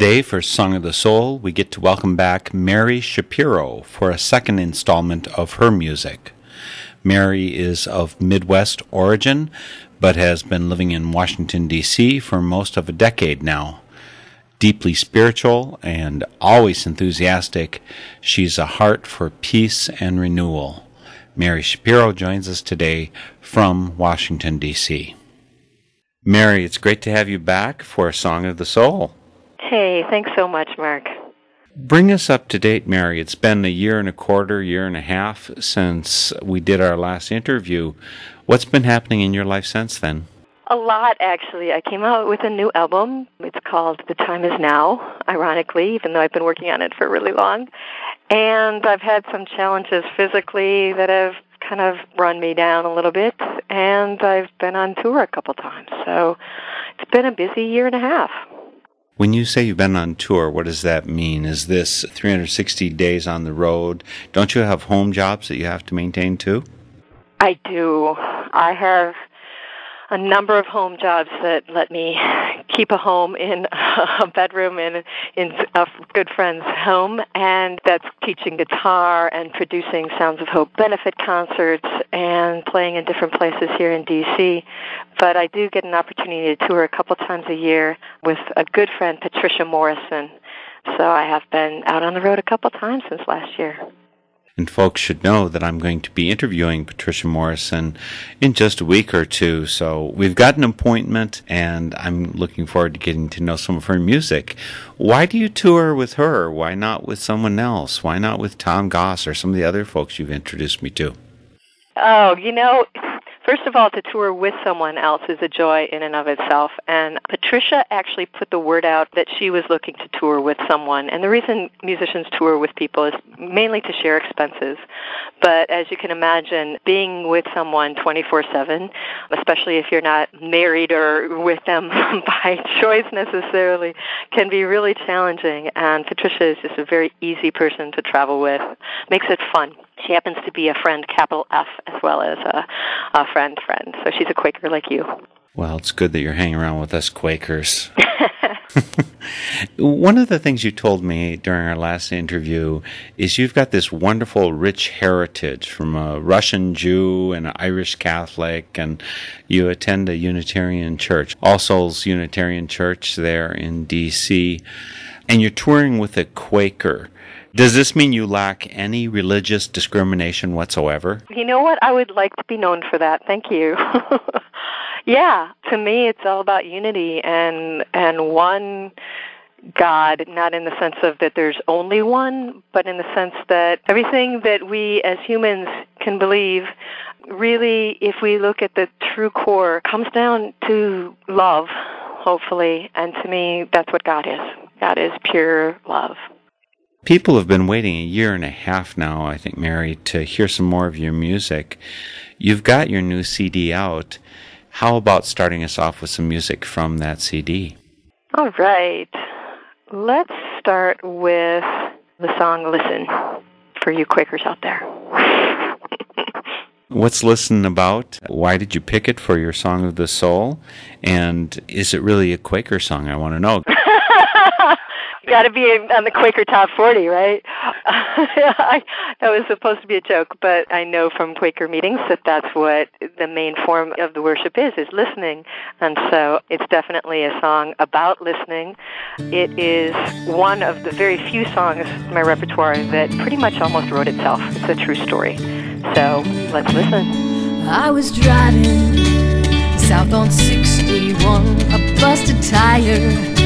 Today, for Song of the Soul, we get to welcome back Mary Shapiro for a second installment of her music. Mary is of Midwest origin, but has been living in Washington, D.C. for most of a decade now. Deeply spiritual and always enthusiastic, she's a heart for peace and renewal. Mary Shapiro joins us today from Washington, D.C. Mary, it's great to have you back for Song of the Soul. Hey, thanks so much, Mark. Bring us up to date, Mary. It's been a year and a quarter, year and a half since we did our last interview. What's been happening in your life since then? A lot, actually. I came out with a new album. It's called The Time Is Now, ironically, even though I've been working on it for really long. And I've had some challenges physically that have kind of run me down a little bit. And I've been on tour a couple times. So it's been a busy year and a half. When you say you've been on tour, what does that mean? Is this 360 days on the road? Don't you have home jobs that you have to maintain too? I do. I have a number of home jobs that let me keep a home in a bedroom in in a good friend's home and that's teaching guitar and producing Sounds of Hope benefit concerts and playing in different places here in DC but I do get an opportunity to tour a couple times a year with a good friend Patricia Morrison so I have been out on the road a couple times since last year. And folks should know that I'm going to be interviewing Patricia Morrison in just a week or two. So we've got an appointment, and I'm looking forward to getting to know some of her music. Why do you tour with her? Why not with someone else? Why not with Tom Goss or some of the other folks you've introduced me to? Oh, you know, first of all, to tour with someone else is a joy in and of itself. And Patricia actually put the word out that she was looking to tour with someone. And the reason musicians tour with people is mainly to share expenses. But as you can imagine, being with someone 24 7, especially if you're not married or with them by choice necessarily, can be really challenging. And Patricia is just a very easy person to travel with, makes it fun. She happens to be a friend, capital F, as well as a, a friend friend. So she's a Quaker like you. Well, it's good that you're hanging around with us Quakers. One of the things you told me during our last interview is you've got this wonderful, rich heritage from a Russian Jew and an Irish Catholic, and you attend a Unitarian church, All Souls Unitarian Church there in D.C., and you're touring with a Quaker. Does this mean you lack any religious discrimination whatsoever? You know what? I would like to be known for that. Thank you. yeah, to me it's all about unity and and one God, not in the sense of that there's only one, but in the sense that everything that we as humans can believe really if we look at the true core comes down to love, hopefully, and to me that's what God is. God is pure love. People have been waiting a year and a half now, I think, Mary, to hear some more of your music. You've got your new CD out. How about starting us off with some music from that CD? All right. Let's start with the song Listen for you Quakers out there. What's Listen about? Why did you pick it for your Song of the Soul? And is it really a Quaker song? I want to know. Got to be on the Quaker Top 40, right? That was supposed to be a joke, but I know from Quaker meetings that that's what the main form of the worship is, is listening. And so it's definitely a song about listening. It is one of the very few songs in my repertoire that pretty much almost wrote itself. It's a true story. So let's listen. I was driving south on 61, a busted tire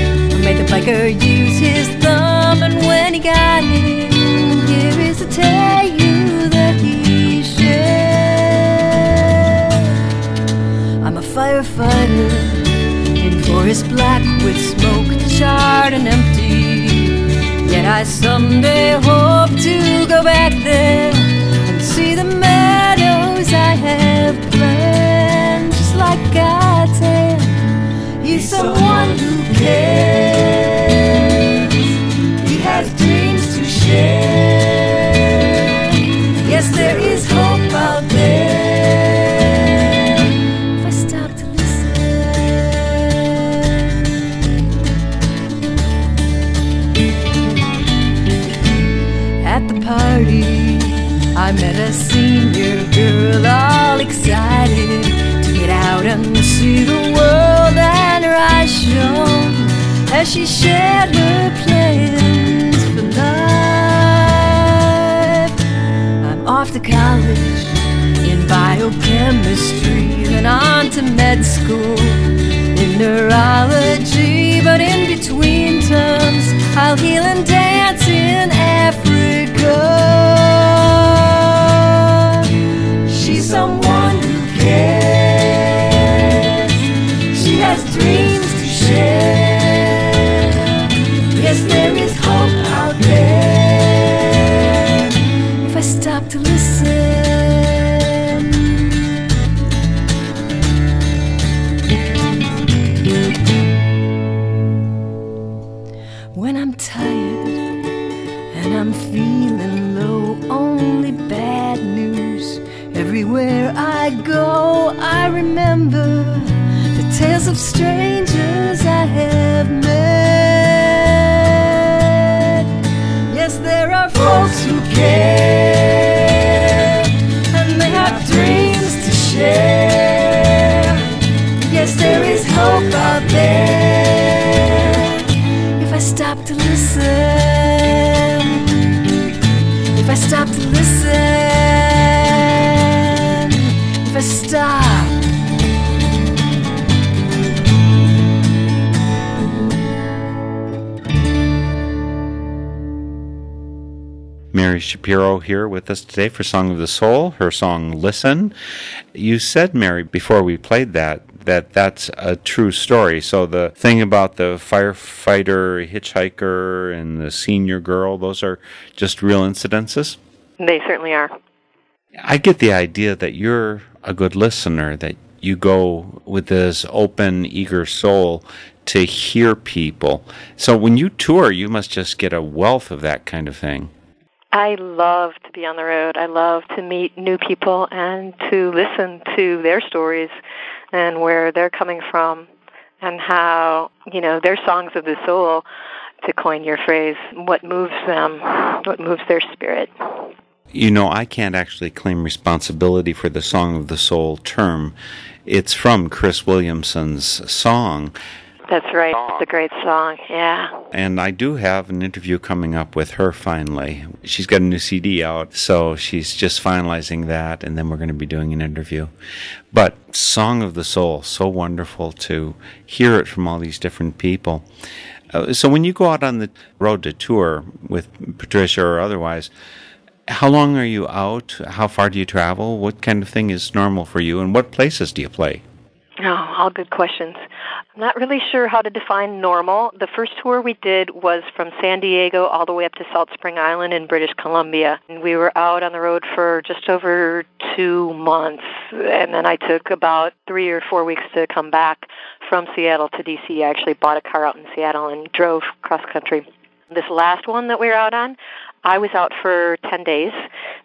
made the biker use his thumb, and when he got in, here is tell you that he shared. I'm a firefighter in Forest Black with smoke charred and empty. Yet I someday hope to go back there and see the meadows I have planned, just like God's hand. He's someone who cares. She shared her plans for life. I'm off to college in biochemistry, then on to med school in neurology. But in between terms, I'll heal and dance Shapiro here with us today for Song of the Soul, her song Listen. You said, Mary, before we played that, that that's a true story. So the thing about the firefighter, hitchhiker, and the senior girl, those are just real incidences? They certainly are. I get the idea that you're a good listener, that you go with this open, eager soul to hear people. So when you tour, you must just get a wealth of that kind of thing. I love to be on the road. I love to meet new people and to listen to their stories and where they're coming from and how, you know, their songs of the soul, to coin your phrase, what moves them, what moves their spirit. You know, I can't actually claim responsibility for the Song of the Soul term. It's from Cris Williamson's song. That's right. It's a great song. Yeah. And I do have an interview coming up with her finally. She's got a new CD out, so she's just finalizing that, and then we're going to be doing an interview. But Song of the Soul, so wonderful to hear it from all these different people. Uh, so when you go out on the road to tour with Patricia or otherwise, how long are you out? How far do you travel? What kind of thing is normal for you? And what places do you play? Oh, all good questions. I'm not really sure how to define normal. The first tour we did was from San Diego all the way up to Salt Spring Island in British Columbia. And we were out on the road for just over two months. And then I took about three or four weeks to come back from Seattle to DC. I actually bought a car out in Seattle and drove cross country. This last one that we were out on, I was out for 10 days.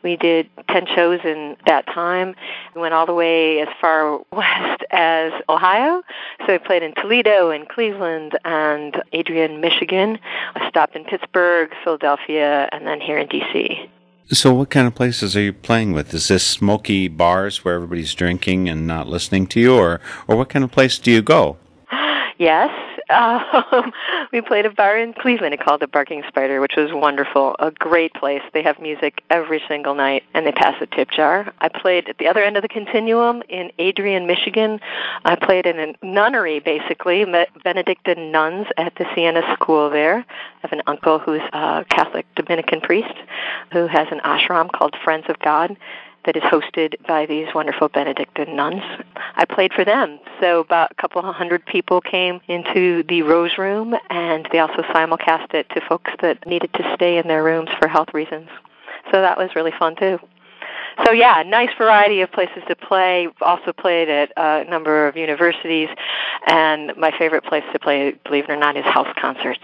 We did 10 shows in that time. We went all the way as far west as Ohio. So we played in Toledo and Cleveland and Adrian, Michigan. I stopped in Pittsburgh, Philadelphia, and then here in D.C. So, what kind of places are you playing with? Is this smoky bars where everybody's drinking and not listening to you, or, or what kind of place do you go? Yes, um, we played a bar in Cleveland called the Barking Spider, which was wonderful. A great place. They have music every single night, and they pass a tip jar. I played at the other end of the continuum in Adrian, Michigan. I played in a nunnery, basically, Benedictine nuns at the Siena School there. I have an uncle who's a Catholic Dominican priest who has an ashram called Friends of God that is hosted by these wonderful Benedictine nuns. I played for them. So about a couple of hundred people came into the Rose Room, and they also simulcast it to folks that needed to stay in their rooms for health reasons. So that was really fun too. So yeah, nice variety of places to play. Also played at a number of universities, and my favorite place to play, believe it or not, is house concerts.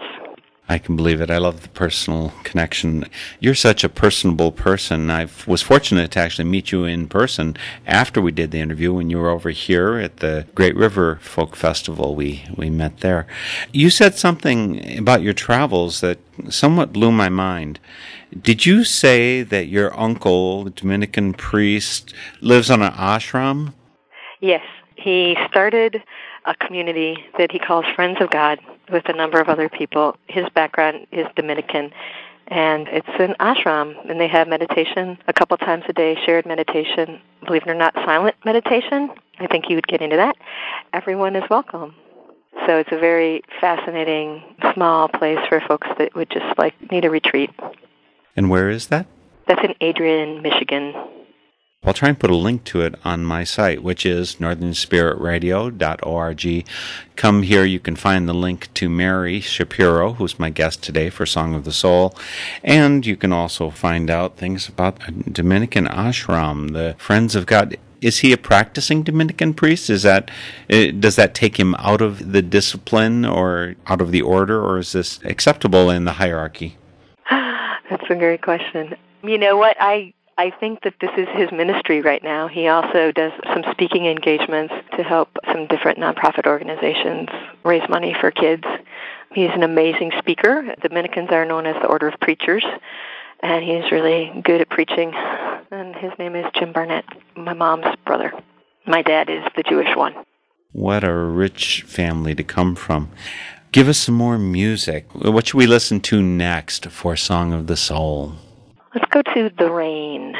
I can believe it. I love the personal connection. You're such a personable person. I was fortunate to actually meet you in person after we did the interview when you were over here at the Great River Folk Festival. We, we met there. You said something about your travels that somewhat blew my mind. Did you say that your uncle, the Dominican priest, lives on an ashram? Yes. He started a community that he calls Friends of God with a number of other people. His background is Dominican, and it's an ashram, and they have meditation a couple times a day, shared meditation. Believe it or not, silent meditation. I think you would get into that. Everyone is welcome. So it's a very fascinating small place for folks that would just like need a retreat. And where is that? That's in Adrian, Michigan. I'll try and put a link to it on my site, which is northernspiritradio.org. Come here, you can find the link to Mary Shapiro, who's my guest today for Song of the Soul. And you can also find out things about Dominican ashram, the Friends of God. Is he a practicing Dominican priest? Is that eh, does that take him out of the discipline or out of the order, or is this acceptable in the hierarchy? That's a great question. You know what? I I think that this is his ministry right now. He also does some speaking engagements to help some different nonprofit organizations raise money for kids. He's an amazing speaker. Dominicans are known as the Order of Preachers, and he's really good at preaching. And his name is Jim Barnett, my mom's brother. My dad is the Jewish one. What a rich family to come from. Give us some more music. What should we listen to next for Song of the Soul? Let's go to The Rain.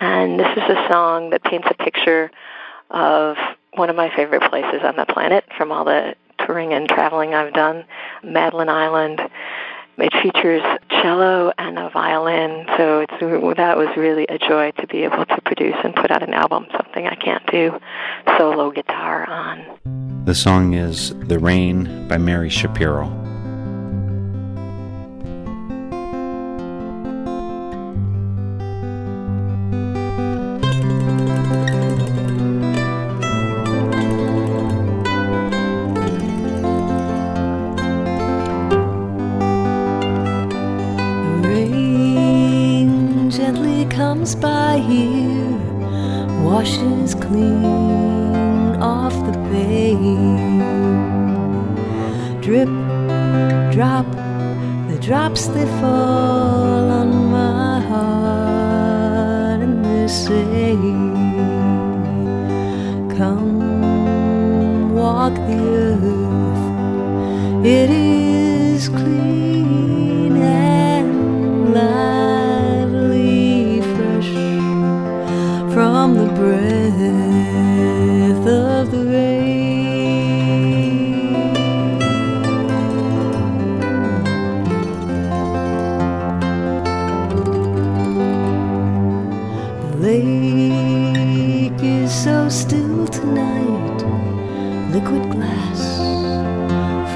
And this is a song that paints a picture of one of my favorite places on the planet from all the touring and traveling I've done, Madeline Island. It features cello and a violin, so it's, that was really a joy to be able to produce and put out an album, something I can't do solo guitar on. The song is The Rain by Mary Shapiro.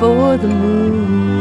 For the moon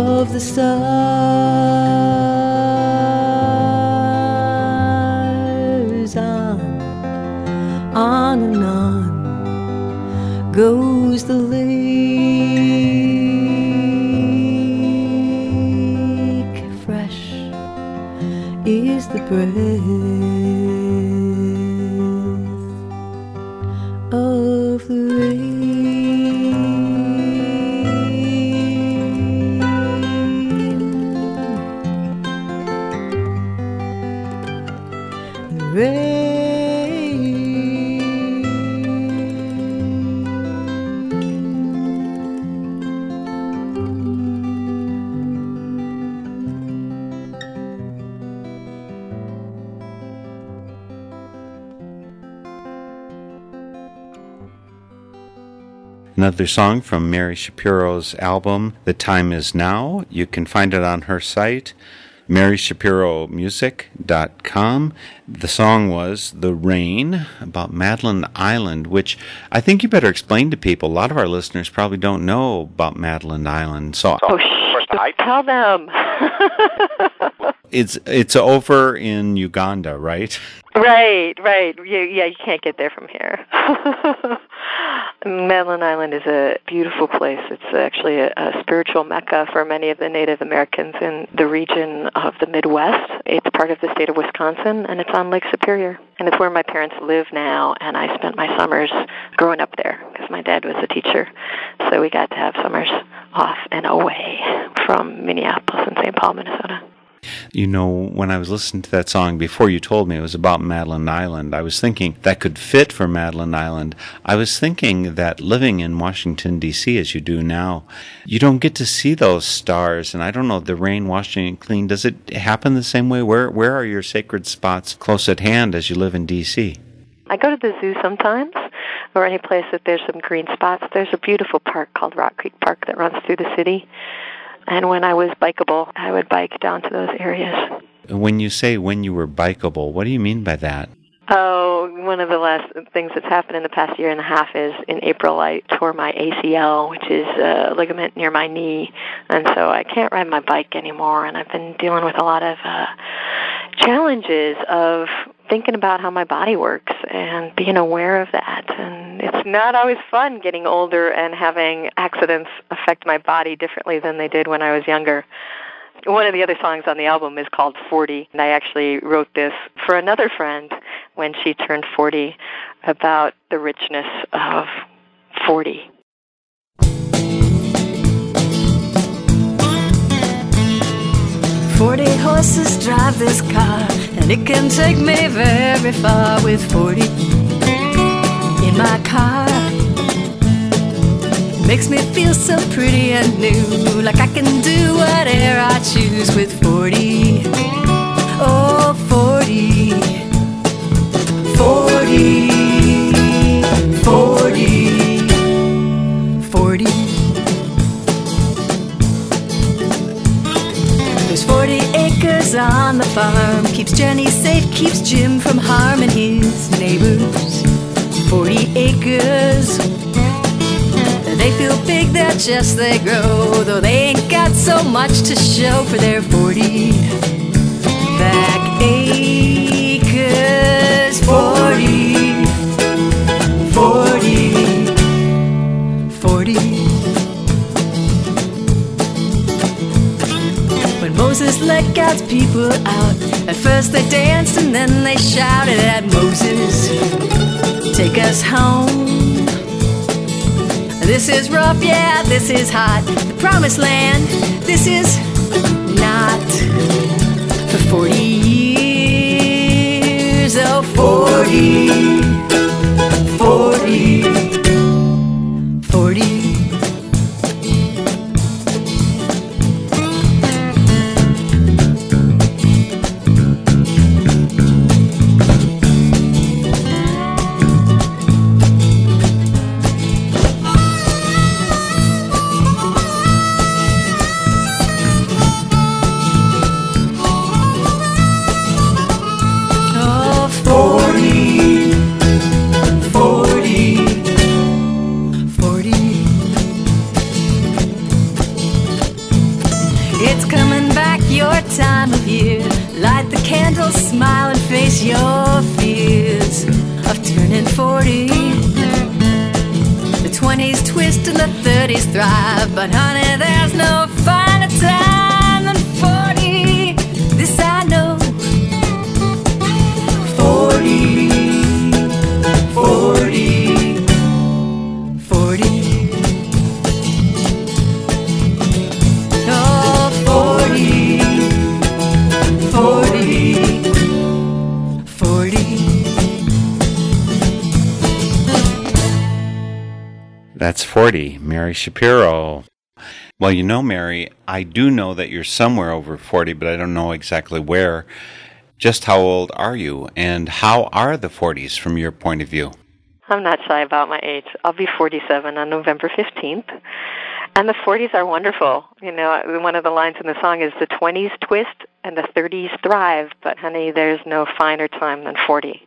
of the stars. On on and on goes the lake. Fresh is the breath Another song from Mary Shapiro's album, The Time Is Now. You can find it on her site, maryshapiromusic.com. The song was The Rain about Madeline Island, which I think you better explain to people. A lot of our listeners probably don't know about Madeline Island. So Oh, shh, tell them. it's it's over in Uganda, right? Right, right. You, yeah, you can't get there from here. Madeline Island is a beautiful place. It's actually a, a spiritual mecca for many of the Native Americans in the region of the Midwest. It's part of the state of Wisconsin, and it's on Lake Superior. And it's where my parents live now, and I spent my summers growing up there because my dad was a teacher. So we got to have summers off and away from Minneapolis and St. Paul, Minnesota. You know, when I was listening to that song before you told me it was about Madeline Island, I was thinking that could fit for Madeline Island. I was thinking that living in Washington, D.C., as you do now, you don't get to see those stars. And I don't know, the rain washing it clean, does it happen the same way? Where, where are your sacred spots close at hand as you live in D.C.? I go to the zoo sometimes, or any place that there's some green spots. There's a beautiful park called Rock Creek Park that runs through the city. And when I was bikeable, I would bike down to those areas. When you say when you were bikeable, what do you mean by that? Oh, one of the last things that's happened in the past year and a half is in April I tore my ACL, which is a ligament near my knee, and so I can't ride my bike anymore. And I've been dealing with a lot of uh, challenges of thinking about how my body works and being aware of that. And it's not always fun getting older and having accidents affect my body differently than they did when I was younger. One of the other songs on the album is called 40, and I actually wrote this for another friend when she turned 40 about the richness of 40. Forty horses drive this car, and it can take me very far with forty in my car. Makes me feel so pretty and new, like I can do whatever I choose with 40. Oh, 40. 40. 40. On the farm, keeps Jenny safe, keeps Jim from harming his neighbors. 40 acres. They feel big, they're just they grow, though they ain't got so much to show for their 40 back acres. Let God's people out, at first they danced and then they shouted at Moses, Take us home. This is rough, yeah, this is hot. The promised land, this is not for 40 years. Oh, 40, 40, twist and the 30s thrive, but honey, there's no finer That's 40, Mary Shapiro. Well, you know, Mary, I do know that you're somewhere over 40, but I don't know exactly where. Just how old are you, and how are the 40s from your point of view? I'm not shy about my age. I'll be 47 on November 15th. And the 40s are wonderful. You know, one of the lines in the song is the 20s twist and the 30s thrive, but honey, there's no finer time than 40.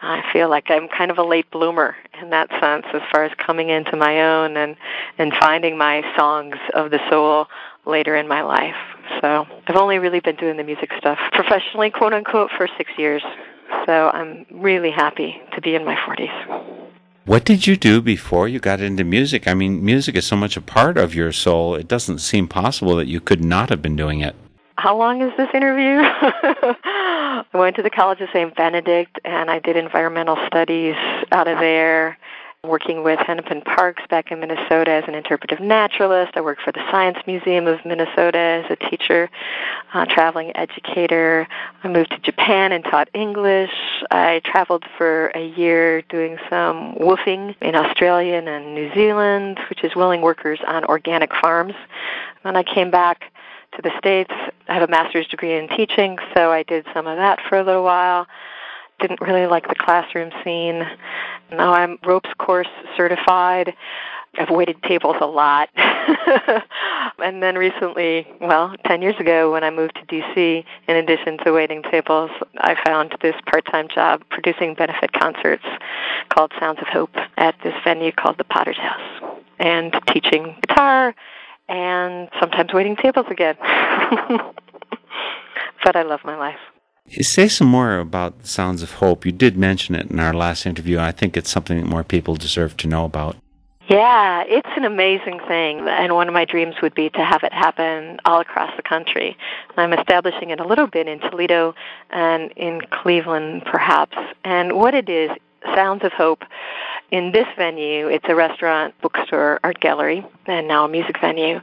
I feel like I'm kind of a late bloomer in that sense as far as coming into my own and and finding my songs of the soul later in my life. So, I've only really been doing the music stuff professionally, quote unquote, for 6 years. So, I'm really happy to be in my 40s. What did you do before you got into music? I mean, music is so much a part of your soul, it doesn't seem possible that you could not have been doing it. How long is this interview? I went to the College of St. Benedict and I did environmental studies out of there, working with Hennepin Parks back in Minnesota as an interpretive naturalist. I worked for the Science Museum of Minnesota as a teacher, uh, traveling educator. I moved to Japan and taught English. I traveled for a year doing some woofing in Australia and New Zealand, which is willing workers on organic farms. Then I came back to the States. I have a master's degree in teaching, so I did some of that for a little while. Didn't really like the classroom scene. Now I'm ropes course certified. I've waited tables a lot. and then recently, well, 10 years ago when I moved to DC, in addition to waiting tables, I found this part-time job producing benefit concerts called Sounds of Hope at this venue called the Potter's House and teaching guitar and sometimes waiting tables again. but I love my life. Say some more about Sounds of Hope. You did mention it in our last interview. I think it's something that more people deserve to know about. Yeah, it's an amazing thing, and one of my dreams would be to have it happen all across the country. I'm establishing it a little bit in Toledo and in Cleveland, perhaps. And what it is, Sounds of Hope, in this venue, it's a restaurant, bookstore, art gallery, and now a music venue.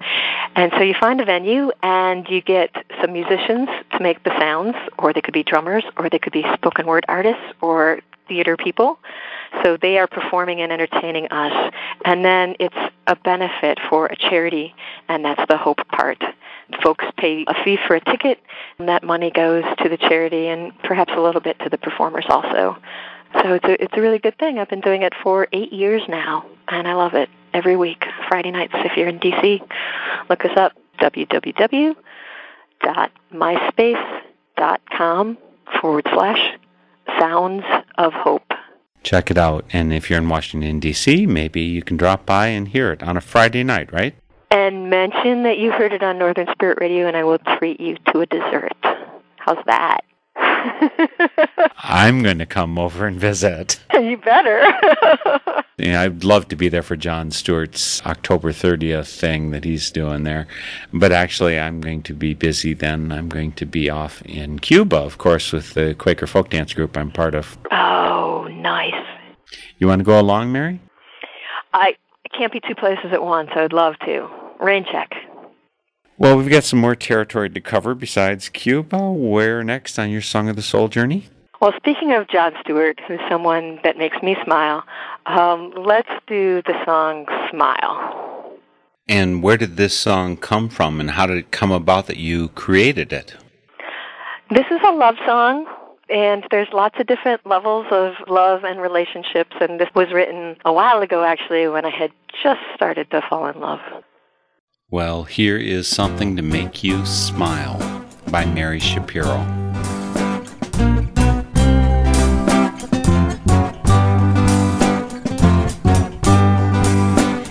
And so you find a venue and you get some musicians to make the sounds, or they could be drummers, or they could be spoken word artists, or theater people. So they are performing and entertaining us. And then it's a benefit for a charity, and that's the hope part. Folks pay a fee for a ticket, and that money goes to the charity and perhaps a little bit to the performers also. So it's a, it's a really good thing. I've been doing it for eight years now, and I love it every week, Friday nights. If you're in DC, look us up, www.myspace.com forward slash Sounds of Hope. Check it out. And if you're in Washington, D.C., maybe you can drop by and hear it on a Friday night, right? And mention that you heard it on Northern Spirit Radio, and I will treat you to a dessert. How's that? I'm going to come over and visit. You better. yeah, I'd love to be there for Jon Stewart's October 30th thing that he's doing there. But actually, I'm going to be busy then. I'm going to be off in Cuba, of course, with the Quaker Folk Dance Group I'm part of. Oh, nice. You want to go along, Mary? I can't be two places at once. I would love to. Rain check. Well, we've got some more territory to cover besides Cuba. Where next on your Song of the Soul journey? Well, speaking of Jon Stewart, who's someone that makes me smile, um, let's do the song Smile. And where did this song come from, and how did it come about that you created it? This is a love song, and there's lots of different levels of love and relationships, and this was written a while ago, actually, when I had just started to fall in love. Well, here is Something to Make You Smile by Mary Shapiro.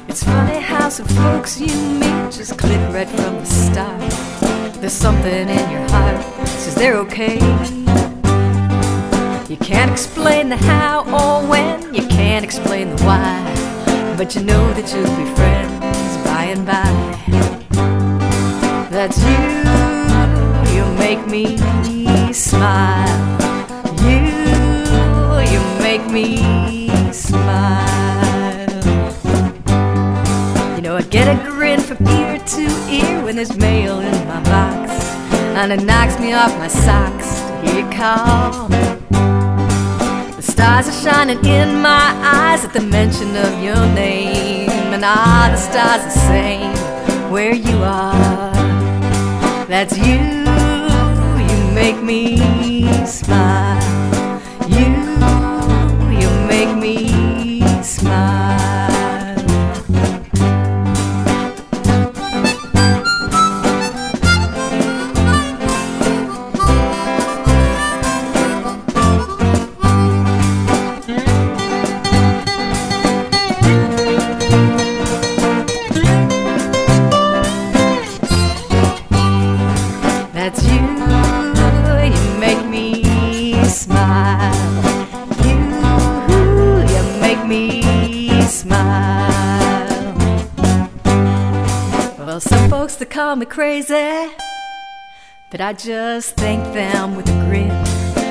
It's funny how some folks you meet just click right from the start. There's something in your heart says they're okay. You can't explain the how or when, you can't explain the why, but you know that you'll be friends and by. That's you, you make me smile. You, you make me smile. You know, I get a grin from ear to ear when there's mail in my box, and it knocks me off my socks to hear you call. The stars are shining in my eyes at the mention of your name, all the stars the same where you are. That's you, you make me smile. You, you make me smile. Crazy, but I just thank them with a grin.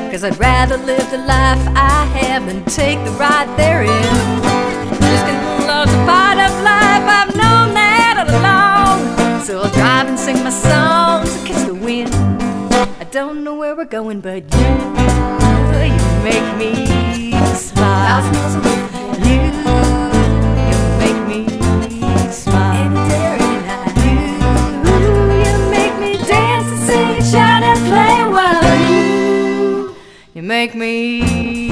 Cause I'd rather live the life I have than take the ride they're in. Just love's a part of life, I've known that all along. So I'll drive and sing my songs and kiss the wind. I don't know where we're going, but you, you make me smile. You make me.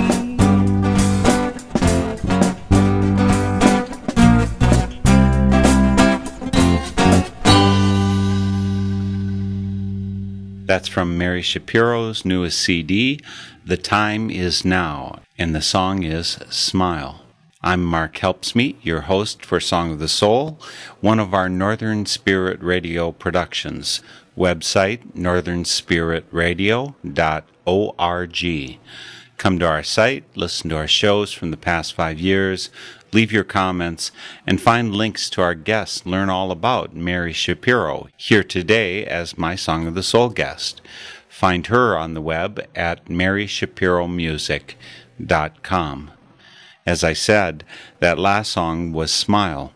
That's from Mary Shapiro's newest CD, The Time Is Now, and the song is Smile. I'm Mark Helpsmeet, your host for Song of the Soul, one of our Northern Spirit Radio productions. Website northernspiritradio.org. Come to our site, listen to our shows from the past five years, leave your comments, and find links to our guests. Learn all about Mary Shapiro, here today as my Song of the Soul guest. Find her on the web at maryshapiromusic.com. As I said, that last song was Smile.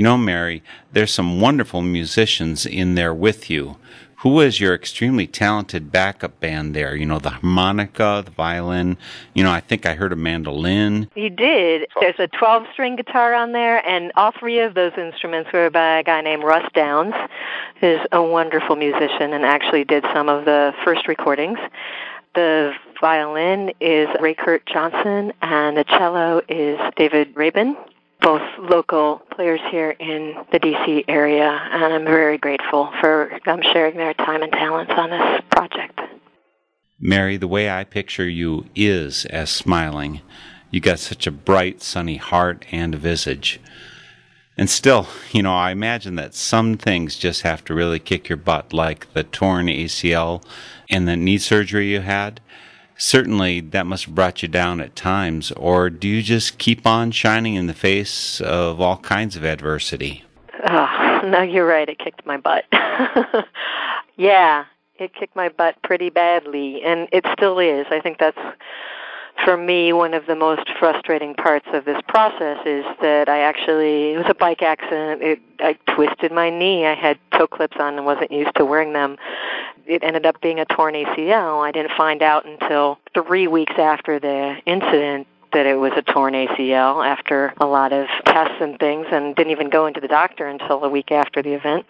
You know, Mary, there's some wonderful musicians in there with you. Who was your extremely talented backup band there? You know, the harmonica, the violin. You know, I think I heard a mandolin. You did. There's a 12 string guitar on there, and all three of those instruments were by a guy named Russ Downs, who's a wonderful musician and actually did some of the first recordings. The violin is Ray Kurt Johnson, and the cello is David Rabin both local players here in the DC area, and I'm very grateful for them sharing their time and talents on this project. Mary, the way I picture you is as smiling. You got such a bright, sunny heart and visage. And still, you know, I imagine that some things just have to really kick your butt, like the torn ACL and the knee surgery you had certainly that must have brought you down at times, or do you just keep on shining in the face of all kinds of adversity? Oh, no, you're right. It kicked my butt. yeah, it kicked my butt pretty badly, and it still is. I think that's for me one of the most frustrating parts of this process is that I actually it was a bike accident. It I twisted my knee. I had toe clips on and wasn't used to wearing them. It ended up being a torn ACL. I didn't find out until 3 weeks after the incident that it was a torn ACL after a lot of tests and things and didn't even go into the doctor until a week after the event.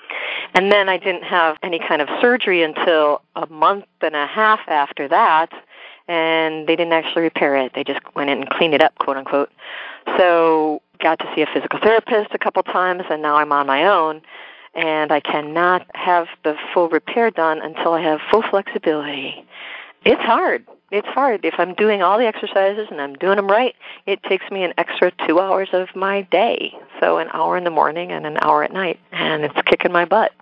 And then I didn't have any kind of surgery until a month and a half after that and they didn't actually repair it. They just went in and cleaned it up, quote unquote. So got to see a physical therapist a couple times, and now I'm on my own. And I cannot have the full repair done until I have full flexibility. It's hard. It's hard. If I'm doing all the exercises and I'm doing them right, it takes me an extra two hours of my day. So an hour in the morning and an hour at night. And it's kicking my butt.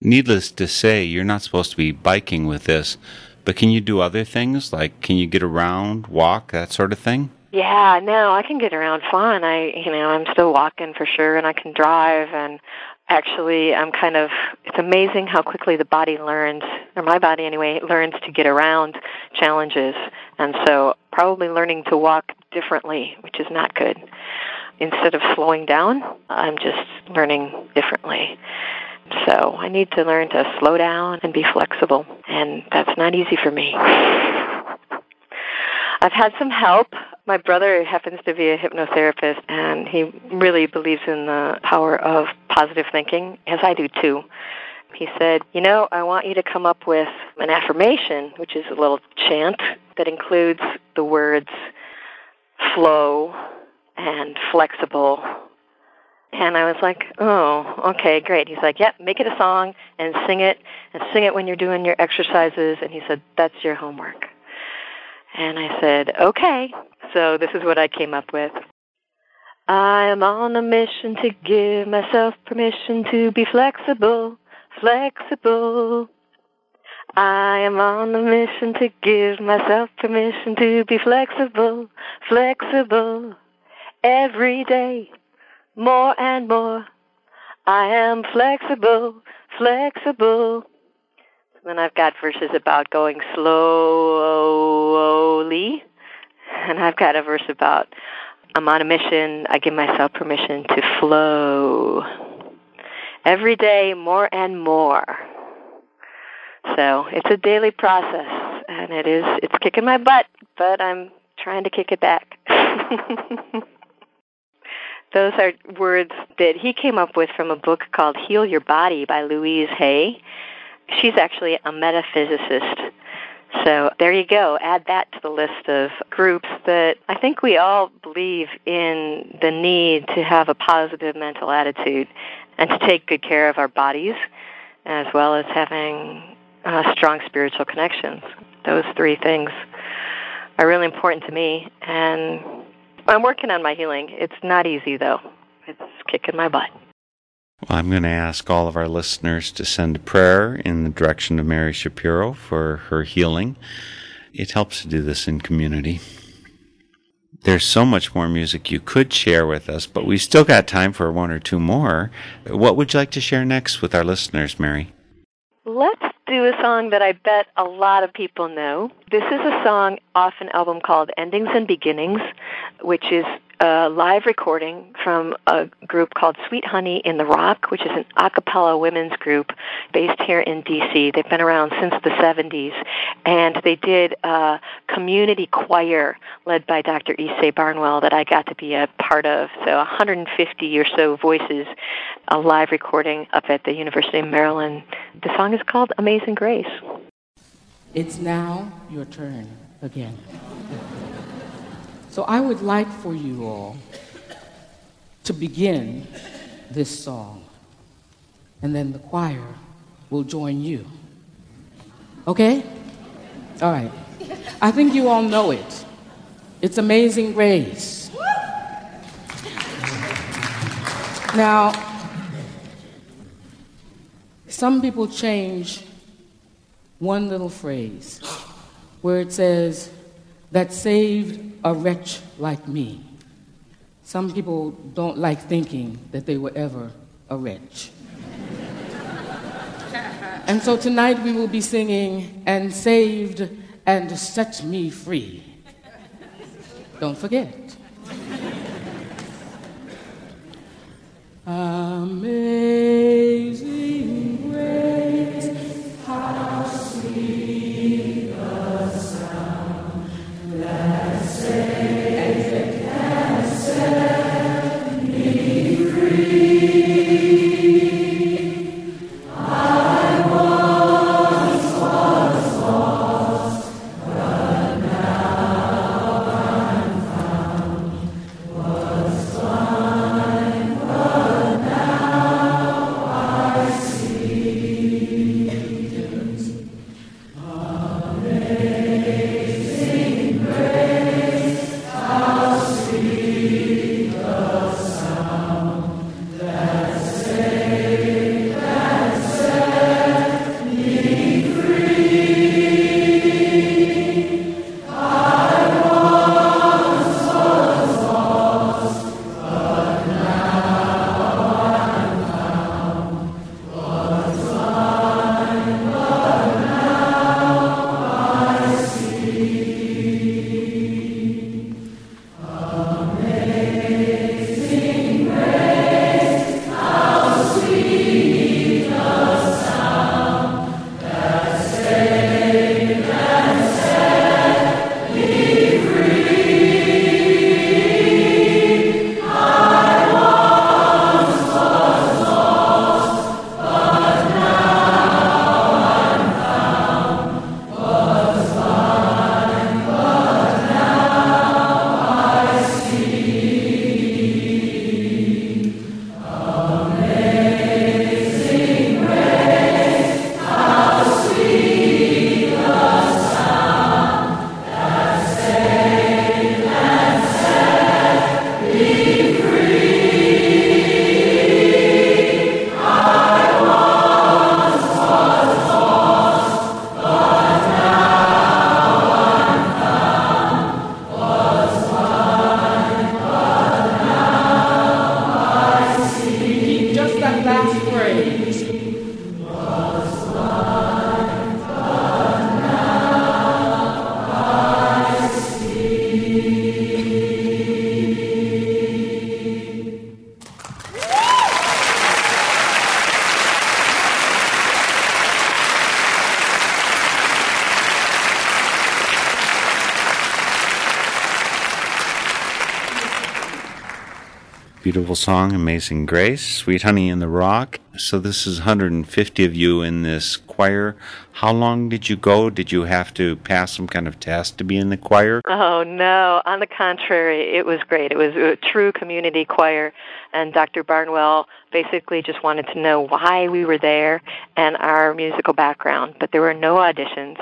Needless to say, you're not supposed to be biking with this. But can you do other things? Like, can you get around, walk, that sort of thing? Yeah, no, I can get around fine. I, you know, I'm still walking for sure, and I can drive. And actually, I'm kind of. It's amazing how quickly the body learns, or my body anyway, learns to get around challenges. And so, probably learning to walk differently, which is not good. Instead of slowing down, I'm just learning differently. So I need to learn to slow down and be flexible, and that's not easy for me. I've had some help. My brother happens to be a hypnotherapist, and he really believes in the power of positive thinking, as I do too. He said, You know, I want you to come up with an affirmation, which is a little chant that includes the words flow and flexible and I was like, oh, okay, great. He's like, yep, make it a song and sing it, and sing it when you're doing your exercises. And he said, that's your homework. And I said, okay. So this is what I came up with. I am on a mission to give myself permission to be flexible, flexible. I am on a mission to give myself permission to be flexible, flexible. Every day more and more. I am flexible, flexible. Then I've got verses about going slowly, and I've got a verse about I'm on a mission. I give myself permission to flow. Every day, more and more. So it's a daily process, and it is it's kicking my butt, but I'm trying to kick it back. Those are words that he came up with from a book called Heal Your Body by Louise Hay. She's actually a metaphysicist. So there you go. Add that to the list of groups that I think we all believe in the need to have a positive mental attitude and to take good care of our bodies as well as having uh, strong spiritual connections. Those three things are really important to me, and I'm working on my healing. It's not easy, though. It's kicking my butt. Well, I'm going to ask all of our listeners to send a prayer in the direction of Mary Shapiro for her healing. It helps to do this in community. There's so much more music you could share with us, but we still got time for one or two more. What would you like to share next with our listeners, Mary? Let's do a song that I bet a lot of people know. This is a song off an album called Endings and Beginnings, which is a live recording from a group called Sweet Honey in the Rock, which is an a cappella women's group based here in D.C. They've been around since the 70s, and they did a community choir led by Dr. Ysaye Barnwell that I got to be a part of. So 150 or so voices, a live recording up at the University of Maryland. The song is called Amazing Grace. It's now your turn again. So I would like for you all to begin this song, and then the choir will join you. Okay? All right. I think you all know it. It's Amazing Grace. Now, some people change one little phrase where it says, that saved a wretch like me. Some people don't like thinking that they were ever a wretch. and so tonight we will be singing, and saved and set me free. Don't forget. Amazing Beautiful song, Amazing Grace, Sweet Honey in the Rock. So this is 150 of you in this choir. How long did you go? Did you have to pass some kind of test to be in the choir? Oh, no. On the contrary, it was great. It was a true community choir, and Dr. Barnwell basically just wanted to know why we were there and our musical background, but there were no auditions.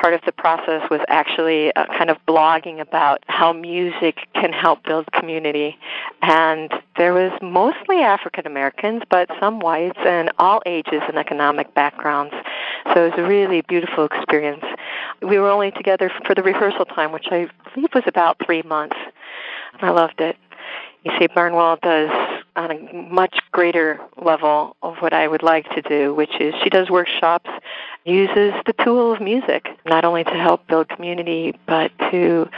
Part of the process was actually uh, kind of blogging about how music can help build community, and there was mostly African Americans, but some whites and all ages and economic backgrounds. So it was a really beautiful experience. We were only together for the rehearsal time, which I believe was about three months. I loved it. Ysaye, Barnwell does on a much greater level of what I would like to do, which is she does workshops, uses the tool of music, not only to help build community, but to,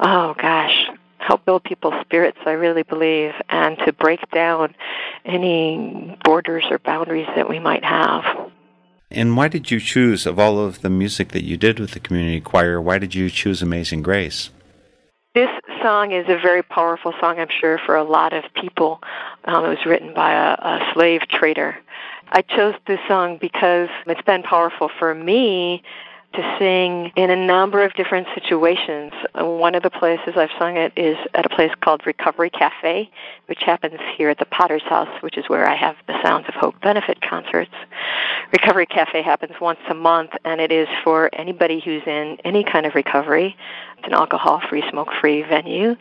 oh gosh, help build people's spirits, I really believe, and to break down any borders or boundaries that we might have. And why did you choose, of all of the music that you did with the community choir, why did you choose Amazing Grace? This song is a very powerful song, I'm sure, for a lot of people. Um, it was written by a, a slave trader. I chose this song because it's been powerful for me to sing in a number of different situations. Uh, one of the places I've sung it is at a place called Recovery Cafe, which happens here at the Potter's House, which is where I have the Sounds of Hope benefit concerts. Recovery Cafe happens once a month, and it is for anybody who's in any kind of recovery. It's an alcohol-free, smoke-free venue,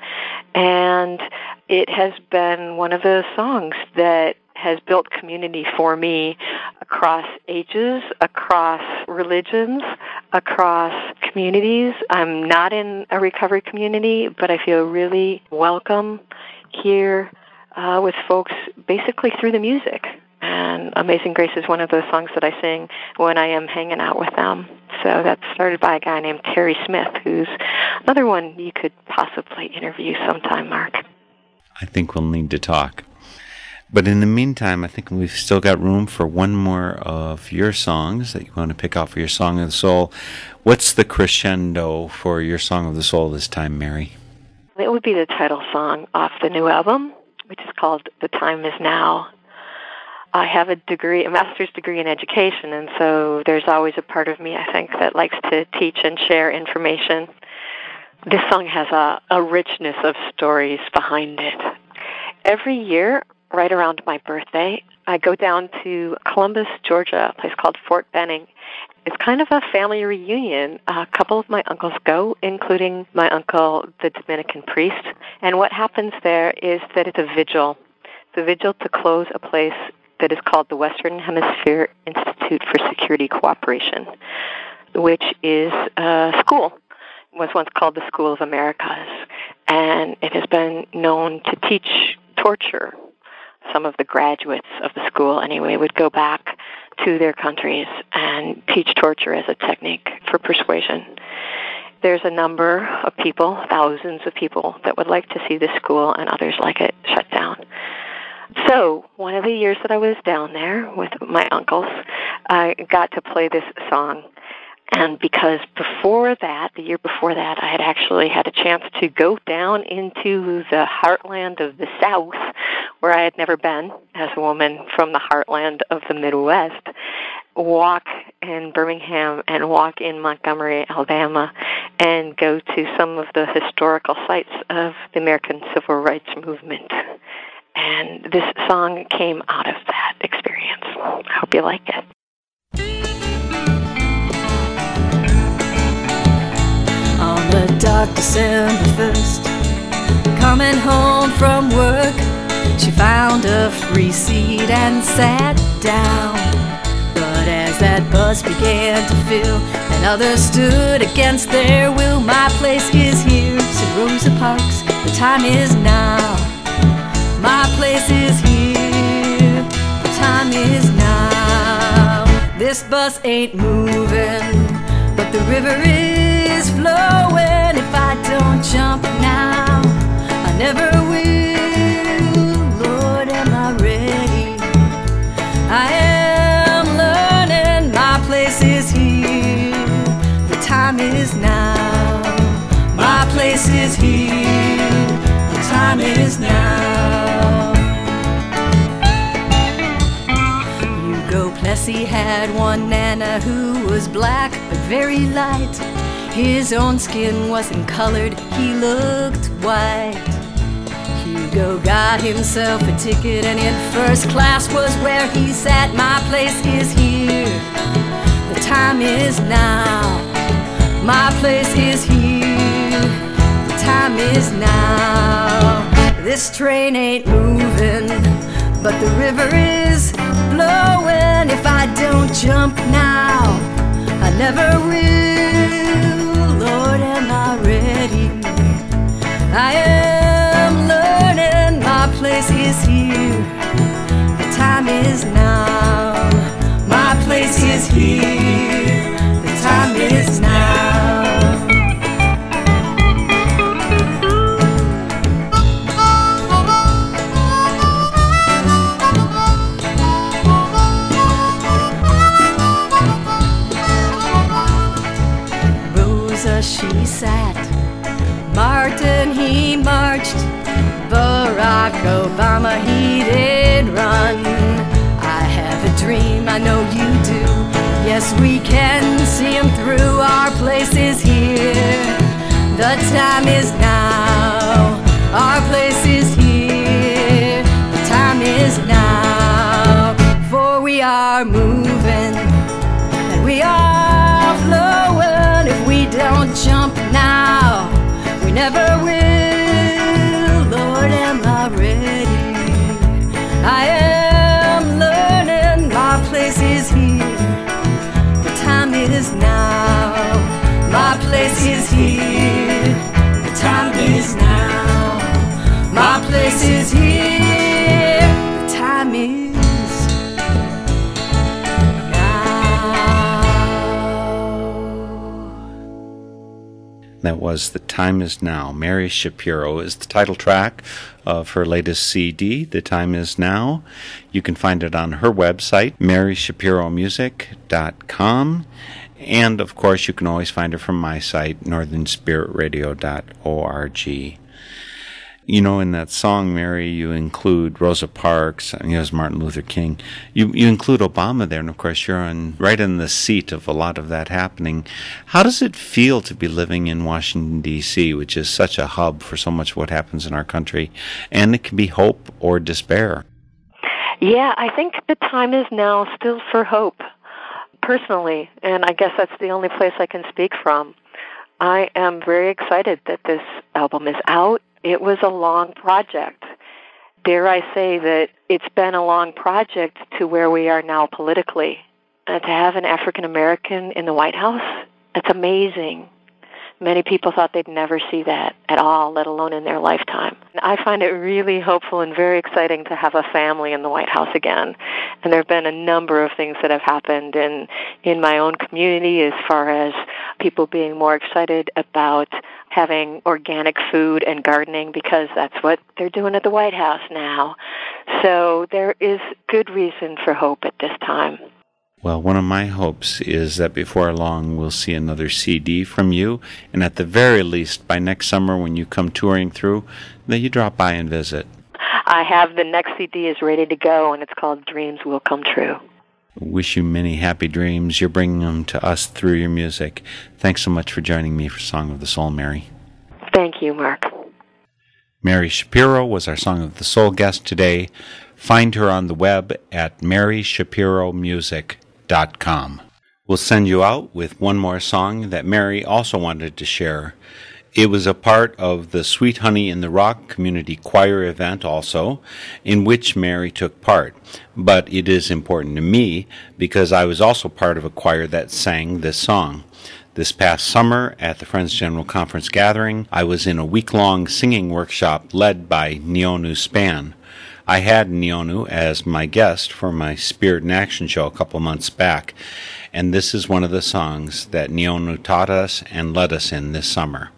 and it has been one of the songs that has built community for me across ages, across religions, across communities. I'm not in a recovery community, but I feel really welcome here uh, with folks basically through the music. And Amazing Grace is one of those songs that I sing when I am hanging out with them. So that's started by a guy named Terry Smith, who's another one you could possibly interview sometime, Mark. I think we'll need to talk. But in the meantime, I think we've still got room for one more of your songs that you want to pick out for your Song of the Soul. What's the crescendo for your Song of the Soul this time, Mary? It would be the title song off the new album, which is called The Time Is Now. I have a degree, a master's degree in education, and so there's always a part of me, I think, that likes to teach and share information. This song has a, a richness of stories behind it. Every year, right around my birthday. I go down to Columbus, Georgia, a place called Fort Benning. It's kind of a family reunion. A couple of my uncles go, including my uncle, the Dominican priest. And what happens there is that it's a vigil. It's a vigil to close a place that is called the Western Hemisphere Institute for Security Cooperation, which is a school. Was once called the School of Americas. And it has been known to teach torture some of the graduates of the school anyway would go back to their countries and teach torture as a technique for persuasion. There's a number of people, thousands of people, that would like to see this school and others like it shut down. So, one of the years that I was down there with my uncles, I got to play this song and because before that, the year before that, I had actually had a chance to go down into the heartland of the South, where I had never been as a woman from the heartland of the Midwest, walk in Birmingham and walk in Montgomery, Alabama, and go to some of the historical sites of the American Civil Rights Movement. And this song came out of that experience. I hope you like it. December 1st. Coming home from work, she found a free seat and sat down. But as that bus began to fill and others stood against their will, my place is here, said Rosa Parks. The time is now. My place is here. The time is now. This bus ain't moving, but the river is flowing jump now. I never will. Lord, am I ready? I am learning. My place is here. The time is now. My place is here. The time is now. Yes, Plessy had one Nana who was black but very light. His own skin wasn't colored, he looked white. Hugo got himself a ticket, and in first class was where he sat. My place is here, the time is now. My place is here, the time is now. This train ain't moving, but the river is blowing. If I don't jump now, I never will. Barack Obama, he did run. I have a dream, I know you do. Yes, we can see him through. Our place is here. The time is now. Our place is here. The time is now. For we are moving and we are flowing. If we don't jump now, we never will. Place is here. The time is now. My place is here. The time is now. My place is here. That was The Time Is Now. Mary Shapiro is the title track of her latest CD, The Time Is Now. You can find it on her website, maryshapiromusic.com. And of course, you can always find her from my site, northernspiritradio.org. You know, in that song, Mary, you include Rosa Parks, and here's Martin Luther King. You you include Obama there, and of course, you're on right in the seat of a lot of that happening. How does it feel to be living in Washington D.C., which is such a hub for so much of what happens in our country, and it can be hope or despair? Yeah, I think the time is now still for hope, personally, and I guess that's the only place I can speak from. I am very excited that this album is out. It was a long project. Dare I say that it's been a long project to where we are now politically. Uh, to have an African American in the White House, that's amazing. Many people thought they'd never see that at all, let alone in their lifetime. I find it really hopeful and very exciting to have a family in the White House again. And there have been a number of things that have happened in in my own community as far as people being more excited about having organic food and gardening because that's what they're doing at the White House now. So there is good reason for hope at this time. Well, one of my hopes is that before long we'll see another CD from you, and at the very least, by next summer when you come touring through, that you drop by and visit. I have the next CD is ready to go, and it's called Dreams Will Come True. Wish you many happy dreams. You're bringing them to us through your music. Thanks so much for joining me for Song of the Soul, Mary. Thank you, Mark. Mary Shapiro was our Song of the Soul guest today. Find her on the web at We'll send you out with one more song that Mary also wanted to share. It was a part of the Sweet Honey in the Rock Community Choir event also, in which Mary took part. But it is important to me because I was also part of a choir that sang this song. This past summer at the Friends General Conference gathering, I was in a week long singing workshop led by Niyonu Spann. I had Niyonu as my guest for my Spirit in Action show a couple months back, and this is one of the songs that Niyonu taught us and led us in this summer.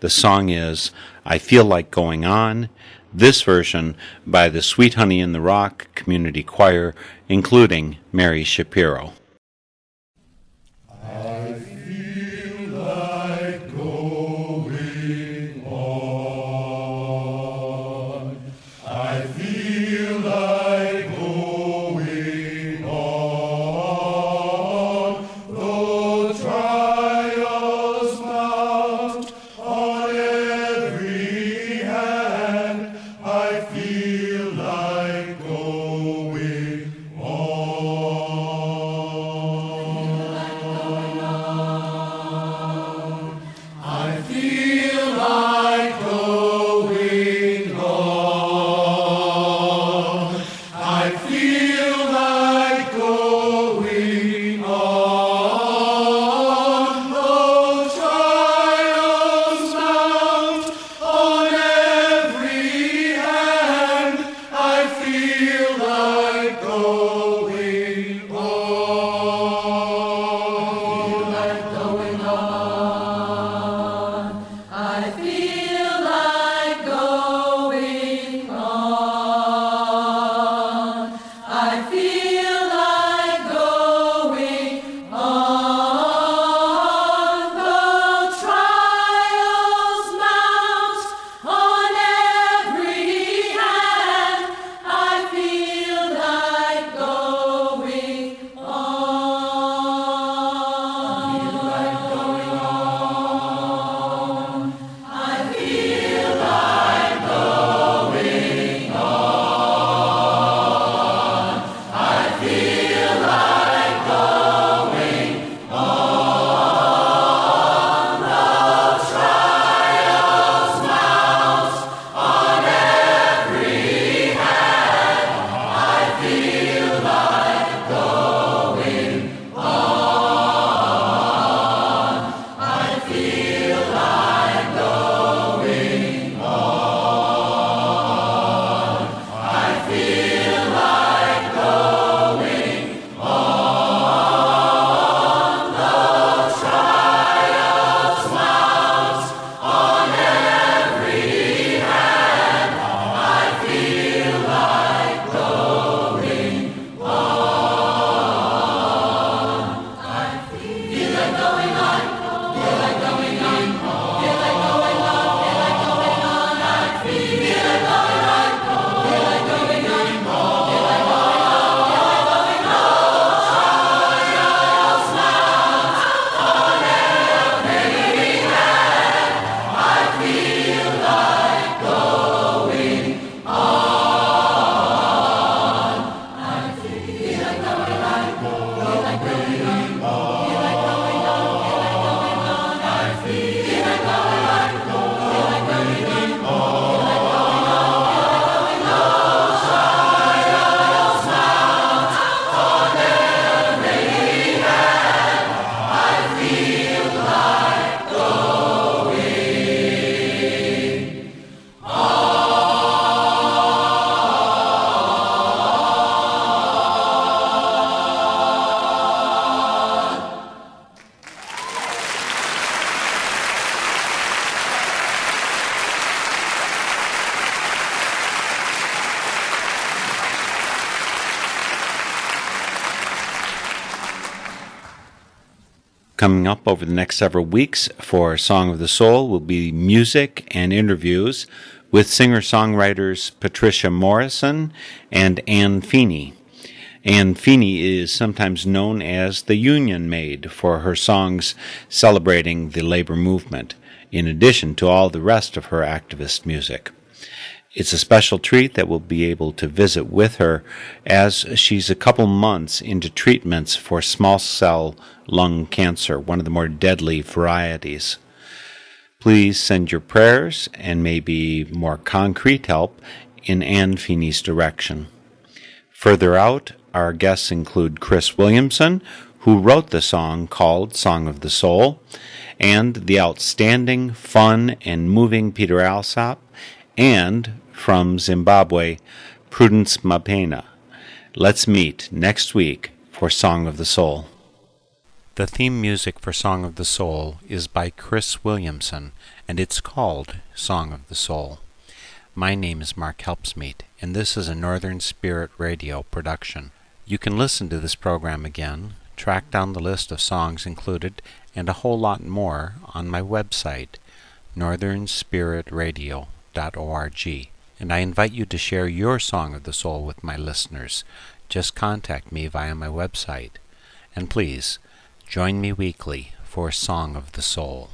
The song is I Feel Like Going On, this version by the Sweet Honey in the Rock Community Choir, including Mary Shapiro. I Coming up over the next several weeks for Song of the Soul will be music and interviews with singer songwriters Patricia Morrison and Anne Feeney. Anne Feeney is sometimes known as the Union Maid for her songs celebrating the labor movement, in addition to all the rest of her activist music. It's a special treat that we'll be able to visit with her as she's a couple months into treatments for small cell lung cancer, one of the more deadly varieties. Please send your prayers and maybe more concrete help in Anne Feeney's direction. Further out, our guests include Cris Williamson, who wrote the song called Song of the Soul, and the outstanding, fun, and moving Peter Alsop, and from Zimbabwe, Prudence Mabhena. Let's meet next week for Song of the Soul. The theme music for Song of the Soul is by Cris Williamson, and it's called Song of the Soul. My name is Mark Helpsmeet, and this is a Northern Spirit Radio production. You can listen to this program again, track down the list of songs included, and a whole lot more on my website, northernspiritradio.org. And I invite you to share your Song of the Soul with my listeners. Just contact me via my website. And please, join me weekly for Song of the Soul.